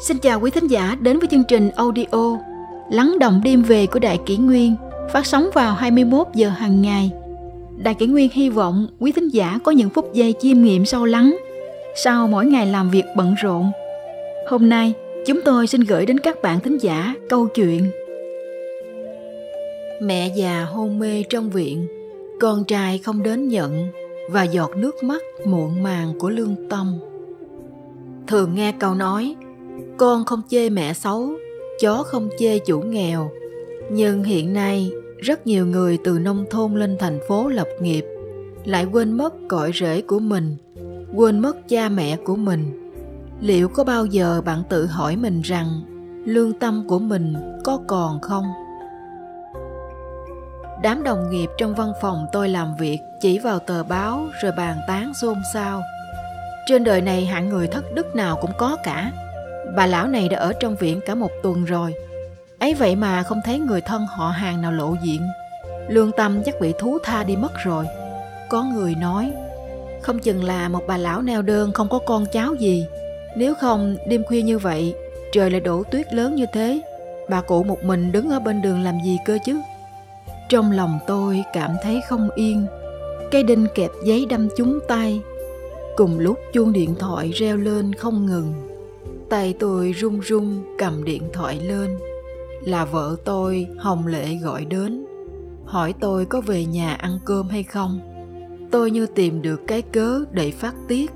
Xin chào quý thính giả đến với chương trình audio Lắng động đêm về của Đại Kỷ Nguyên phát sóng vào 21 giờ hàng ngày. Đại Kỷ Nguyên hy vọng quý thính giả có những phút giây chiêm nghiệm sâu lắng sau mỗi ngày làm việc bận rộn. Hôm nay, chúng tôi xin gửi đến các bạn thính giả câu chuyện Mẹ già hôn mê trong viện, con trai không đến nhận và giọt nước mắt muộn màng của lương tâm. Thường nghe câu nói, con không chê mẹ xấu, chó không chê chủ nghèo. Nhưng hiện nay, rất nhiều người từ nông thôn lên thành phố lập nghiệp lại quên mất cội rễ của mình, quên mất cha mẹ của mình. Liệu có bao giờ bạn tự hỏi mình rằng lương tâm của mình có còn không? Đám đồng nghiệp trong văn phòng tôi làm việc chỉ vào tờ báo rồi bàn tán xôn xao. Trên đời này hạng người thất đức nào cũng có cả. Bà lão này đã ở trong viện cả một tuần rồi. ấy vậy mà không thấy người thân họ hàng nào lộ diện. Lương tâm chắc bị thú tha đi mất rồi. Có người nói, không chừng là một bà lão neo đơn không có con cháu gì. Nếu không, đêm khuya như vậy, trời lại đổ tuyết lớn như thế, bà cụ một mình đứng ở bên đường làm gì cơ chứ? Trong lòng tôi cảm thấy không yên. Cây đinh kẹp giấy đâm trúng tay. Cùng lúc chuông điện thoại reo lên không ngừng. Tay tôi run run cầm điện thoại lên. Là vợ tôi, Hồng Lệ gọi đến. Hỏi tôi có về nhà ăn cơm hay không. Tôi như tìm được cái cớ để phát tiết.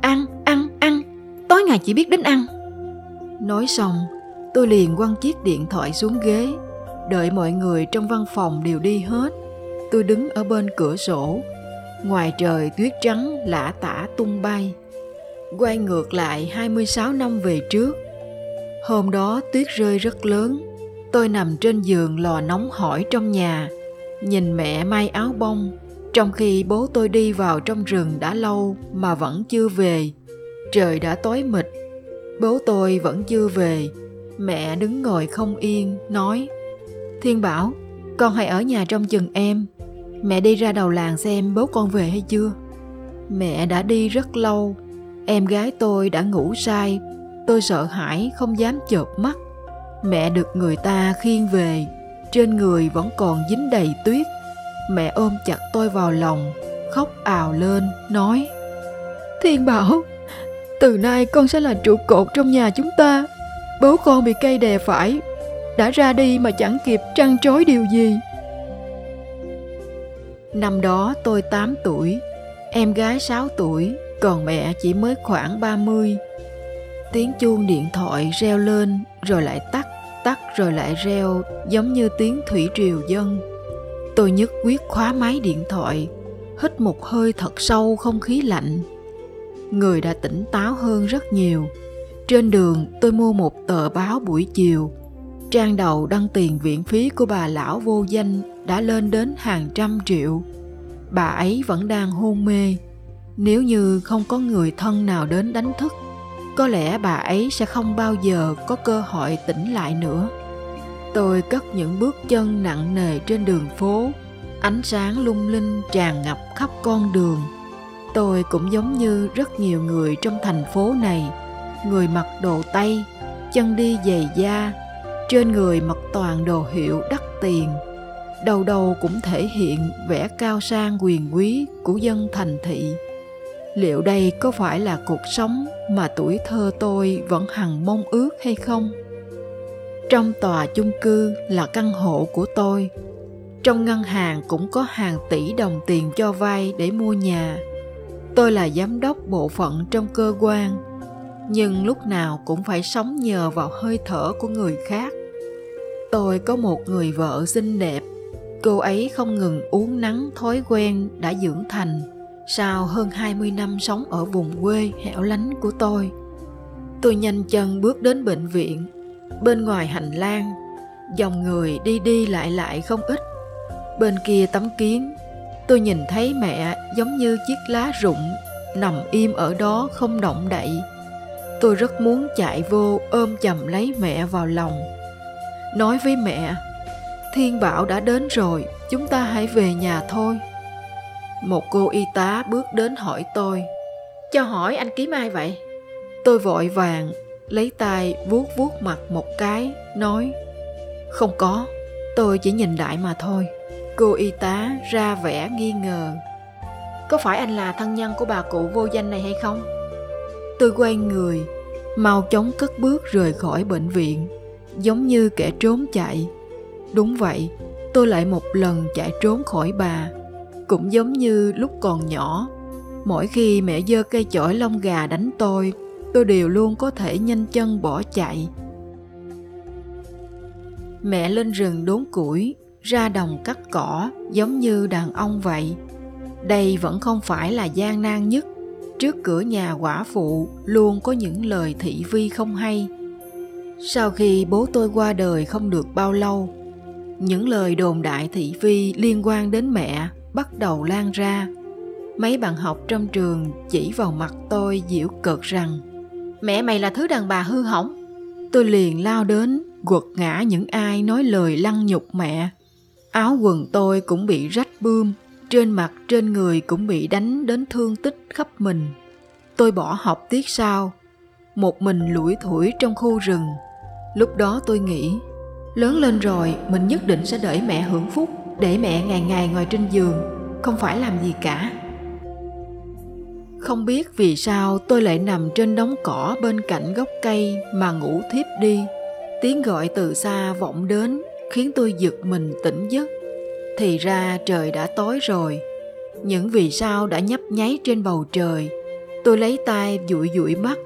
Ăn, ăn, ăn, tối ngày chỉ biết đến ăn. Nói xong, tôi liền quăng chiếc điện thoại xuống ghế đợi mọi người trong văn phòng đều đi hết tôi đứng ở bên cửa sổ ngoài trời tuyết trắng lả tả tung bay quay ngược lại 26 năm về trước hôm đó tuyết rơi rất lớn tôi nằm trên giường lò nóng hỏi trong nhà nhìn mẹ may áo bông trong khi bố tôi đi vào trong rừng đã lâu mà vẫn chưa về trời đã tối mịt bố tôi vẫn chưa về mẹ đứng ngồi không yên nói Thiên bảo, con hãy ở nhà trong chừng em. Mẹ đi ra đầu làng xem bố con về hay chưa. Mẹ đã đi rất lâu. Em gái tôi đã ngủ say. Tôi sợ hãi không dám chợp mắt. Mẹ được người ta khiêng về. Trên người vẫn còn dính đầy tuyết. Mẹ ôm chặt tôi vào lòng, khóc ào lên, nói Thiên bảo, từ nay con sẽ là trụ cột trong nhà chúng ta. Bố con bị cây đè phải đã ra đi mà chẳng kịp trăn trối điều gì năm đó tôi 8 tuổi em gái 6 tuổi còn mẹ chỉ mới khoảng 30 tiếng chuông điện thoại reo lên, rồi lại tắt tắt rồi lại reo, giống như tiếng thủy triều dân. Tôi nhất quyết khóa máy điện thoại, hít một hơi thật sâu không khí lạnh. Người đã tỉnh táo hơn rất nhiều. Trên đường, tôi mua một tờ báo buổi chiều. Trang đầu đăng tiền viện phí của bà lão vô danh đã lên đến hàng trăm triệu. Bà ấy vẫn đang hôn mê. Nếu như không có người thân nào đến đánh thức, có lẽ bà ấy sẽ không bao giờ có cơ hội tỉnh lại nữa. Tôi cất những bước chân nặng nề trên đường phố, ánh sáng lung linh tràn ngập khắp con đường. Tôi cũng giống như rất nhiều người trong thành phố này, người mặc đồ tây, chân đi giày da, trên người mặc toàn đồ hiệu đắt tiền đầu đầu cũng thể hiện vẻ cao sang quyền quý của dân thành thị liệu đây có phải là cuộc sống mà tuổi thơ tôi vẫn hằng mong ước hay không? Trong tòa chung cư là căn hộ của tôi. Trong ngân hàng cũng có hàng tỷ đồng tiền cho vay để mua nhà. Tôi là giám đốc bộ phận trong cơ quan, nhưng lúc nào cũng phải sống nhờ vào hơi thở của người khác. Tôi có một người vợ xinh đẹp, cô ấy không ngừng uống nắng thói quen đã dưỡng thành sau hơn 20 năm sống ở vùng quê hẻo lánh của tôi. Tôi nhanh chân bước đến bệnh viện. Bên ngoài hành lang, dòng người đi đi lại lại không ít. Bên kia tấm kiến, tôi nhìn thấy mẹ giống như chiếc lá rụng nằm im ở đó không động đậy. Tôi rất muốn chạy vô ôm chầm lấy mẹ vào lòng nói với mẹ thiên bảo đã đến rồi chúng ta hãy về nhà thôi một cô y tá bước đến hỏi tôi cho hỏi anh kiếm ai vậy tôi vội vàng lấy tay vuốt vuốt mặt một cái, nói Không có, tôi chỉ nhìn đại mà thôi. Cô y tá ra vẻ nghi ngờ. Có phải anh là thân nhân của bà cụ vô danh này hay không? Tôi quay người, mau chóng cất bước rời khỏi bệnh viện, giống như kẻ trốn chạy. Đúng vậy, tôi lại một lần chạy trốn khỏi bà. Cũng giống như lúc còn nhỏ, mỗi khi mẹ giơ cây chổi lông gà đánh tôi, tôi đều luôn có thể nhanh chân bỏ chạy. Mẹ lên rừng đốn củi, ra đồng cắt cỏ giống như đàn ông vậy. Đây vẫn không phải là gian nan nhất. Trước cửa nhà quả phụ luôn có những lời thị vi không hay. Sau khi bố tôi qua đời không được bao lâu, những lời đồn đại thị vi liên quan đến mẹ bắt đầu lan ra. Mấy bạn học trong trường chỉ vào mặt tôi giễu cợt rằng Mẹ mày là thứ đàn bà hư hỏng. Tôi liền lao đến, quật ngã những ai nói lời lăng nhục mẹ. Áo quần tôi cũng bị rách bươm, trên mặt trên người cũng bị đánh đến thương tích khắp mình. Tôi bỏ học tiết sau, một mình lủi thủi trong khu rừng. Lúc đó tôi nghĩ, lớn lên rồi mình nhất định sẽ đợi mẹ hưởng phúc, để mẹ ngày ngày ngồi trên giường, không phải làm gì cả. Không biết vì sao tôi lại nằm trên đống cỏ bên cạnh gốc cây mà ngủ thiếp đi. Tiếng gọi từ xa vọng đến khiến tôi giật mình tỉnh giấc. Thì ra trời đã tối rồi. Những vì sao đã nhấp nháy trên bầu trời. Tôi lấy tay dụi dụi mắt,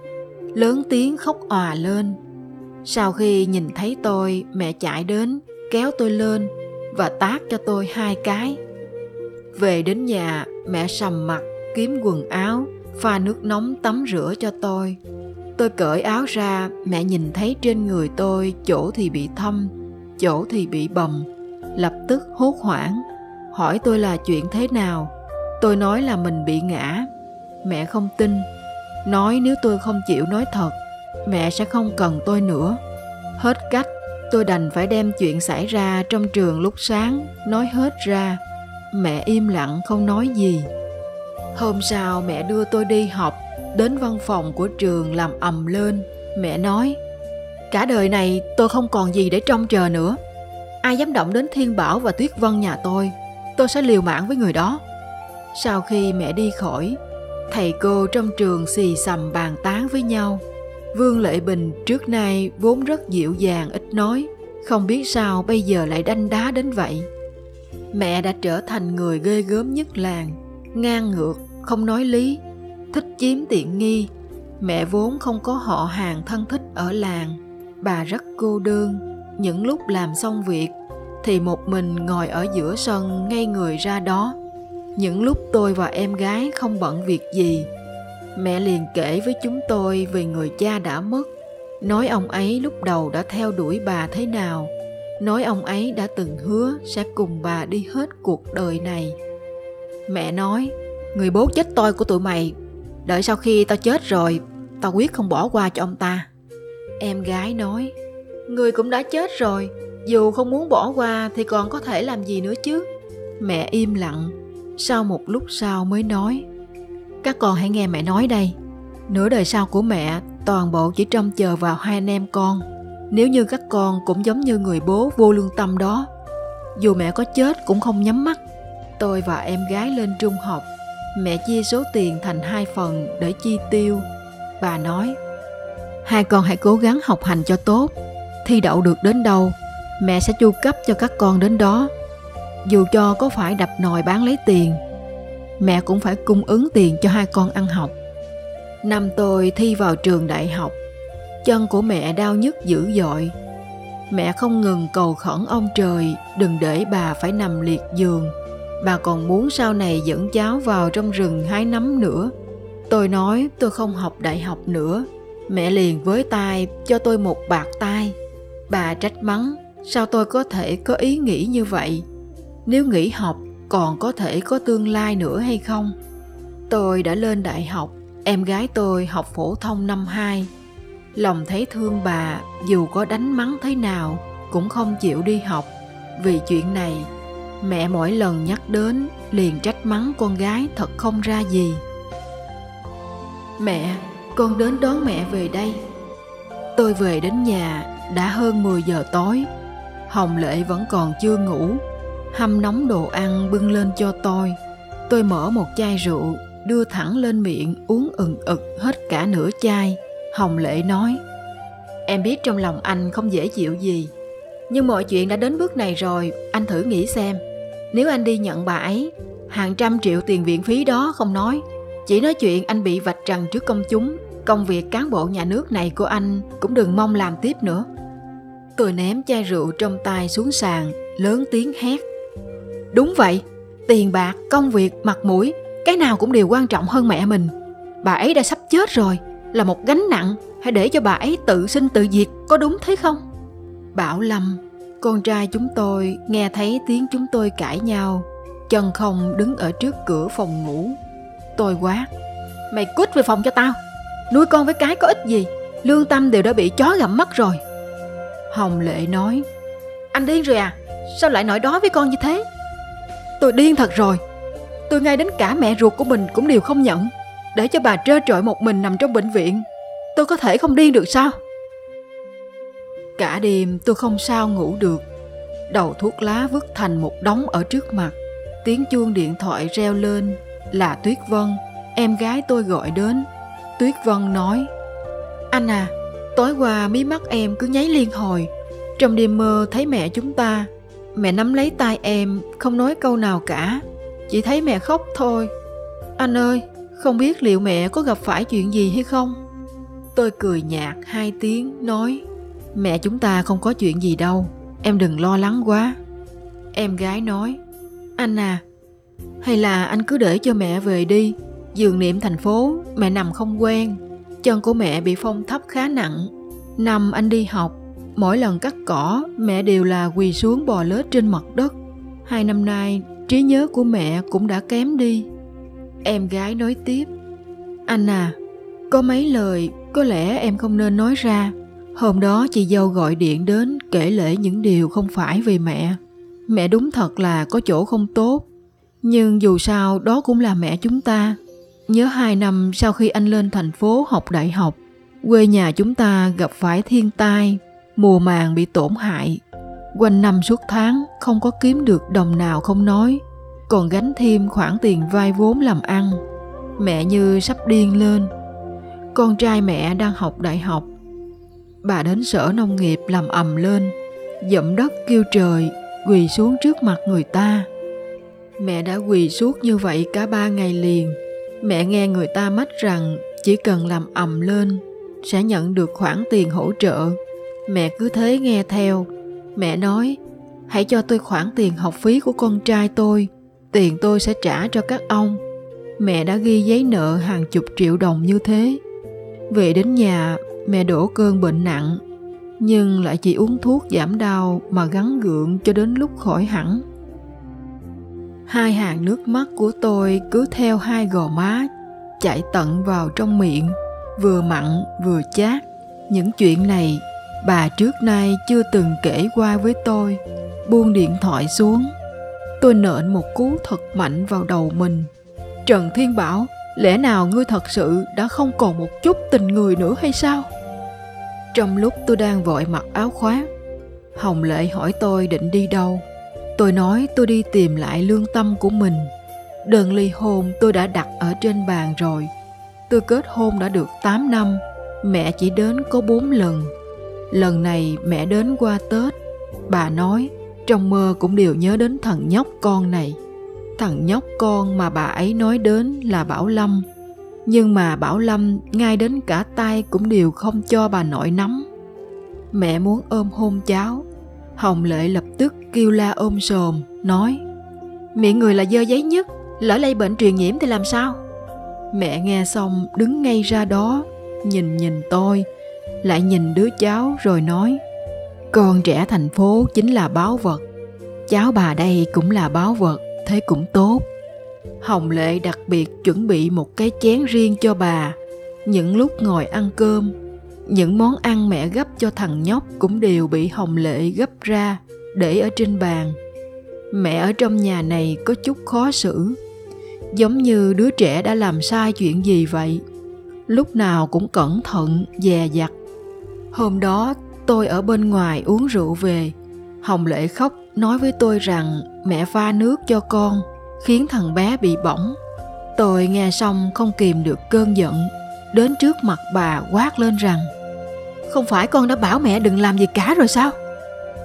lớn tiếng khóc òa lên. Sau khi nhìn thấy tôi, mẹ chạy đến, kéo tôi lên và tát cho tôi hai cái. Về đến nhà, mẹ sầm mặt, kiếm quần áo, pha nước nóng tắm rửa cho tôi. Tôi cởi áo ra, mẹ nhìn thấy trên người tôi chỗ thì bị thâm, chỗ thì bị bầm. Lập tức hốt hoảng, hỏi tôi là chuyện thế nào. Tôi nói là mình bị ngã. Mẹ không tin, nói nếu tôi không chịu nói thật, mẹ sẽ không cần tôi nữa. Hết cách, tôi đành phải đem chuyện xảy ra trong trường lúc sáng nói hết ra. Mẹ im lặng không nói gì. Hôm sau mẹ đưa tôi đi học, đến văn phòng của trường làm ầm lên. Mẹ nói, cả đời này tôi không còn gì để trông chờ nữa. Ai dám động đến Thiên Bảo và Tuyết Vân nhà tôi, tôi sẽ liều mạng với người đó. Sau khi mẹ đi khỏi, thầy cô trong trường xì xầm bàn tán với nhau. Vương Lệ Bình trước nay vốn rất dịu dàng ít nói, không biết sao bây giờ lại đanh đá đến vậy. Mẹ đã trở thành người ghê gớm nhất làng, ngang ngược, không nói lý, thích chiếm tiện nghi. Mẹ vốn không có họ hàng thân thích ở làng, bà rất cô đơn. Những lúc làm xong việc thì một mình ngồi ở giữa sân ngay người ra đó. Những lúc tôi và em gái không bận việc gì, mẹ liền kể với chúng tôi về người cha đã mất, nói ông ấy lúc đầu đã theo đuổi bà thế nào, nói ông ấy đã từng hứa sẽ cùng bà đi hết cuộc đời này. Mẹ nói, người bố chết tôi của tụi mày, đợi sau khi tao chết rồi, tao quyết không bỏ qua cho ông ta. Em gái nói, người cũng đã chết rồi, dù không muốn bỏ qua thì còn có thể làm gì nữa chứ. Mẹ im lặng, sau một lúc sau mới nói, các con hãy nghe mẹ nói đây. Nửa đời sau của mẹ toàn bộ chỉ trông chờ vào hai anh em con. Nếu như các con cũng giống như người bố vô lương tâm đó, dù mẹ có chết cũng không nhắm mắt. Tôi và em gái lên trung học, mẹ chia số tiền thành hai phần để chi tiêu. Bà nói, hai con hãy cố gắng học hành cho tốt, thi đậu được đến đâu, mẹ sẽ chu cấp cho các con đến đó. Dù cho có phải đập nồi bán lấy tiền, mẹ cũng phải cung ứng tiền cho hai con ăn học. Năm tôi thi vào trường đại học, chân của mẹ đau nhức dữ dội. Mẹ không ngừng cầu khẩn ông trời đừng để bà phải nằm liệt giường. Bà còn muốn sau này dẫn cháu vào trong rừng hái nấm nữa. Tôi nói tôi không học đại học nữa. Mẹ liền với tay cho tôi một bạc tay. Bà trách mắng, sao tôi có thể có ý nghĩ như vậy? Nếu nghỉ học còn có thể có tương lai nữa hay không? Tôi đã lên đại học, em gái tôi học phổ thông năm 2. Lòng thấy thương bà dù có đánh mắng thế nào cũng không chịu đi học. Vì chuyện này, mẹ mỗi lần nhắc đến liền trách mắng con gái thật không ra gì. Mẹ, con đến đón mẹ về đây. Tôi về đến nhà đã hơn 10 giờ tối. Hồng Lệ vẫn còn chưa ngủ. Hâm nóng đồ ăn bưng lên cho tôi. Tôi mở một chai rượu, đưa thẳng lên miệng uống ừng ực hết cả nửa chai. Hồng Lệ nói, Em biết trong lòng anh không dễ chịu gì. Nhưng mọi chuyện đã đến bước này rồi, anh thử nghĩ xem. Nếu anh đi nhận bà ấy, hàng trăm triệu tiền viện phí đó không nói. Chỉ nói chuyện anh bị vạch trần trước công chúng, công việc cán bộ nhà nước này của anh cũng đừng mong làm tiếp nữa. Tôi ném chai rượu trong tay xuống sàn, lớn tiếng hét. Đúng vậy, tiền bạc, công việc, mặt mũi, cái nào cũng đều quan trọng hơn mẹ mình. Bà ấy đã sắp chết rồi, là một gánh nặng, hãy để cho bà ấy tự sinh tự diệt, có đúng thế không? Bảo Lâm, con trai chúng tôi nghe thấy tiếng chúng tôi cãi nhau, chân không đứng ở trước cửa phòng ngủ. Tôi quát, mày cút về phòng cho tao, nuôi con với cái có ích gì, lương tâm đều đã bị chó gặm mất rồi. Hồng Lệ nói, anh điên rồi à, sao lại nói đó với con như thế? Tôi điên thật rồi, tôi ngay đến cả mẹ ruột của mình cũng đều không nhận, để cho bà trơ trọi một mình nằm trong bệnh viện. Tôi có thể không điên được sao? Cả đêm tôi không sao ngủ được. Đầu thuốc lá vứt thành một đống ở trước mặt. Tiếng chuông điện thoại reo lên là Tuyết Vân, em gái tôi gọi đến. Tuyết Vân nói, Anh à, tối qua mí mắt em cứ nháy liên hồi. Trong đêm mơ thấy mẹ chúng ta. Mẹ nắm lấy tay em, không nói câu nào cả. Chỉ thấy mẹ khóc thôi. Anh ơi, không biết liệu mẹ có gặp phải chuyện gì hay không? Tôi cười nhạt hai tiếng, nói Mẹ chúng ta không có chuyện gì đâu, em đừng lo lắng quá. Em gái nói, anh à, hay là anh cứ để cho mẹ về đi, giường niệm thành phố, mẹ nằm không quen. Chân của mẹ bị phong thấp khá nặng. Năm anh đi học, mỗi lần cắt cỏ, mẹ đều là quỳ xuống bò lết trên mặt đất. Hai năm nay, trí nhớ của mẹ cũng đã kém đi. Em gái nói tiếp, anh à, có mấy lời có lẽ em không nên nói ra Hôm đó chị dâu gọi điện đến kể lể những điều không phải về mẹ. Mẹ đúng thật là có chỗ không tốt. Nhưng dù sao đó cũng là mẹ chúng ta. Nhớ hai năm sau khi anh lên thành phố học đại học, quê nhà chúng ta gặp phải thiên tai, mùa màng bị tổn hại. Quanh năm suốt tháng không có kiếm được đồng nào không nói, còn gánh thêm khoản tiền vay vốn làm ăn. Mẹ như sắp điên lên. Con trai mẹ đang học đại học, bà đến sở nông nghiệp làm ầm lên dậm đất kêu trời quỳ xuống trước mặt người ta mẹ đã quỳ suốt như vậy cả ba ngày liền mẹ nghe người ta mách rằng chỉ cần làm ầm lên sẽ nhận được khoản tiền hỗ trợ mẹ cứ thế nghe theo. Mẹ nói, hãy cho tôi khoản tiền học phí của con trai tôi. Tiền tôi sẽ trả cho các ông. Mẹ đã ghi giấy nợ hàng chục triệu đồng như thế. Về đến nhà, mẹ đổ cơn bệnh nặng, nhưng lại chỉ uống thuốc giảm đau mà gắn gượng cho đến lúc khỏi hẳn. Hai hàng nước mắt của tôi cứ theo hai gò má chạy tận vào trong miệng, vừa mặn vừa chát. Những chuyện này bà trước nay chưa từng kể qua với tôi. Buông điện thoại xuống. Tôi nện một cú thật mạnh vào đầu mình. Trần thiên bảo, lẽ nào ngươi thật sự đã không còn một chút tình người nữa hay sao? Trong lúc tôi đang vội mặc áo khoác, hồng lệ hỏi tôi định đi đâu. Tôi nói tôi đi tìm lại lương tâm của mình. Đơn ly hôn tôi đã đặt ở trên bàn rồi. Tôi kết hôn đã được 8 năm, mẹ chỉ đến có 4 lần lần này mẹ đến qua tết. Bà nói, trong mơ cũng đều nhớ đến thằng nhóc con này. Thằng nhóc con mà bà ấy nói đến là bảo lâm. Nhưng mà bảo lâm ngay đến cả tay cũng đều không cho bà nội nắm. Mẹ muốn ôm hôn cháu. Hồng lệ lập tức kêu la ôm sồm, nói, miệng người là dơ giấy nhất, lỡ lây bệnh truyền nhiễm thì làm sao? Mẹ nghe xong đứng ngay ra đó, nhìn nhìn tôi lại nhìn đứa cháu rồi nói, con trẻ thành phố chính là báo vật. Cháu bà đây cũng là báo vật, thế cũng tốt. Hồng lệ đặc biệt chuẩn bị một cái chén riêng cho bà. Những lúc ngồi ăn cơm, những món ăn mẹ gấp cho thằng nhóc cũng đều bị hồng lệ gấp ra, để ở trên bàn. Mẹ ở trong nhà này có chút khó xử. Giống như đứa trẻ đã làm sai chuyện gì vậy lúc nào cũng cẩn thận dè dặt Hôm đó tôi ở bên ngoài uống rượu về. Hồng Lệ khóc nói với tôi rằng mẹ pha nước cho con khiến thằng bé bị bỏng. Tôi nghe xong không kìm được cơn giận, đến trước mặt bà quát lên rằng Không phải con đã bảo mẹ đừng làm gì cả rồi sao?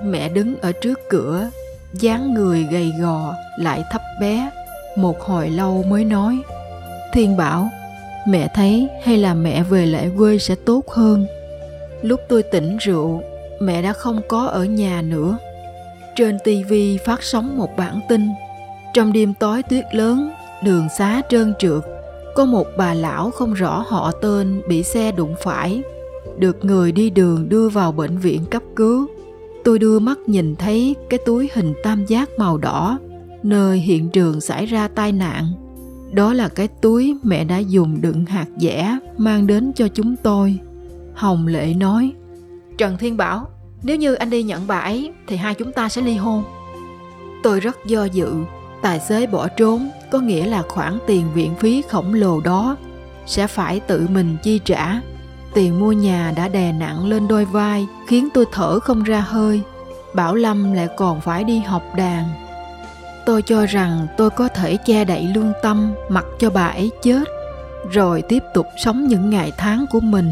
Mẹ đứng ở trước cửa, dáng người gầy gò lại thấp bé, một hồi lâu mới nói Thiên bảo, mẹ thấy hay là mẹ về lại quê sẽ tốt hơn. Lúc tôi tỉnh rượu, mẹ đã không có ở nhà nữa. Trên tivi phát sóng một bản tin. Trong đêm tối tuyết lớn, đường xá trơn trượt, có một bà lão không rõ họ tên bị xe đụng phải, được người đi đường đưa vào bệnh viện cấp cứu. Tôi đưa mắt nhìn thấy cái túi hình tam giác màu đỏ, nơi hiện trường xảy ra tai nạn. Đó là cái túi mẹ đã dùng đựng hạt dẻ mang đến cho chúng tôi. Hồng Lệ nói, Trần Thiên Bảo, nếu như anh đi nhận bà ấy thì hai chúng ta sẽ ly hôn. Tôi rất do dự, tài xế bỏ trốn có nghĩa là khoản tiền viện phí khổng lồ đó sẽ phải tự mình chi trả. Tiền mua nhà đã đè nặng lên đôi vai khiến tôi thở không ra hơi. Bảo Lâm lại còn phải đi học đàn. Tôi cho rằng tôi có thể che đậy lương tâm mặc cho bà ấy chết, rồi tiếp tục sống những ngày tháng của mình.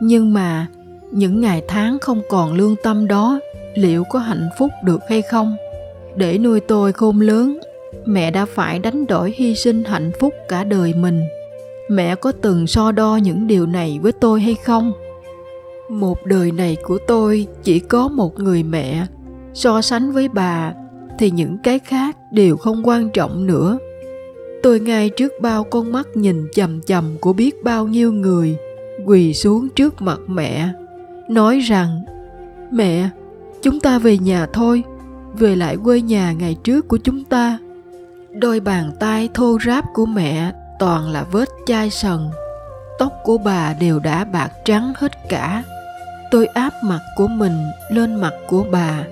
Nhưng mà, những ngày tháng không còn lương tâm đó liệu có hạnh phúc được hay không? Để nuôi tôi khôn lớn, mẹ đã phải đánh đổi hy sinh hạnh phúc cả đời mình. Mẹ có từng so đo những điều này với tôi hay không? Một đời này của tôi chỉ có một người mẹ, so sánh với bà thì những cái khác đều không quan trọng nữa. Tôi ngay trước bao con mắt nhìn chầm chầm của biết bao nhiêu người, quỳ xuống trước mặt mẹ, nói rằng, mẹ, chúng ta về nhà thôi, về lại quê nhà ngày trước của chúng ta. Đôi bàn tay thô ráp của mẹ toàn là vết chai sần, tóc của bà đều đã bạc trắng hết cả. Tôi áp mặt của mình lên mặt của bà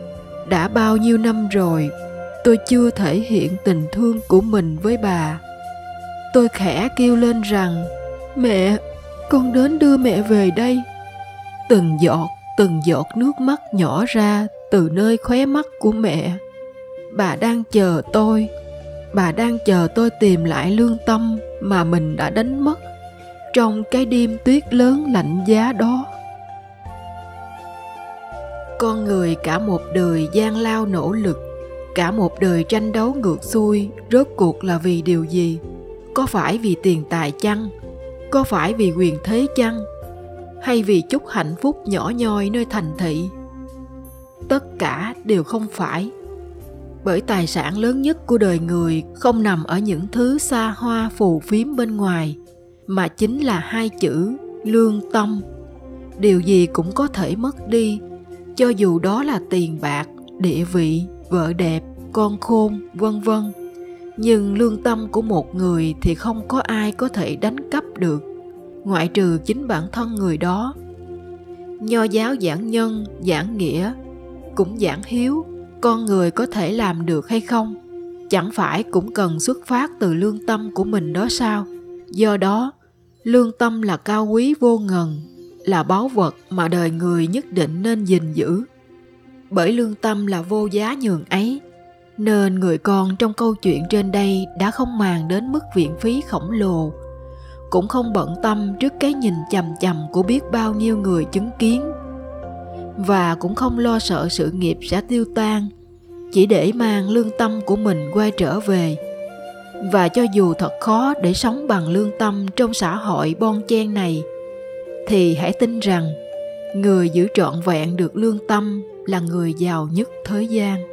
đã bao nhiêu năm rồi, tôi chưa thể hiện tình thương của mình với bà. Tôi khẽ kêu lên rằng, mẹ, con đến đưa mẹ về đây. Từng giọt từng giọt nước mắt nhỏ ra từ nơi khóe mắt của mẹ. Bà đang chờ tôi, bà đang chờ tôi tìm lại lương tâm mà mình đã đánh mất trong cái đêm tuyết lớn lạnh giá đó con người cả một đời gian lao nỗ lực, cả một đời tranh đấu ngược xuôi, rốt cuộc là vì điều gì? Có phải vì tiền tài chăng? Có phải vì quyền thế chăng? Hay vì chút hạnh phúc nhỏ nhoi nơi thành thị? Tất cả đều không phải. Bởi tài sản lớn nhất của đời người không nằm ở những thứ xa hoa phù phiếm bên ngoài, mà chính là hai chữ lương tâm. Điều gì cũng có thể mất đi cho dù đó là tiền bạc, địa vị, vợ đẹp, con khôn, vân vân, nhưng lương tâm của một người thì không có ai có thể đánh cắp được. Ngoại trừ chính bản thân người đó. Nho giáo giảng nhân, giảng nghĩa, cũng giảng hiếu, con người có thể làm được hay không? Chẳng phải cũng cần xuất phát từ lương tâm của mình đó sao? Do đó, lương tâm là cao quý vô ngần là báu vật mà đời người nhất định nên gìn giữ. Bởi lương tâm là vô giá nhường ấy, nên người con trong câu chuyện trên đây đã không màng đến mức viện phí khổng lồ, cũng không bận tâm trước cái nhìn chằm chằm của biết bao nhiêu người chứng kiến. Và cũng không lo sợ sự nghiệp sẽ tiêu tan, chỉ để mang lương tâm của mình quay trở về. Và cho dù thật khó để sống bằng lương tâm trong xã hội bon chen này thì hãy tin rằng, người giữ trọn vẹn được lương tâm là người giàu nhất thế gian.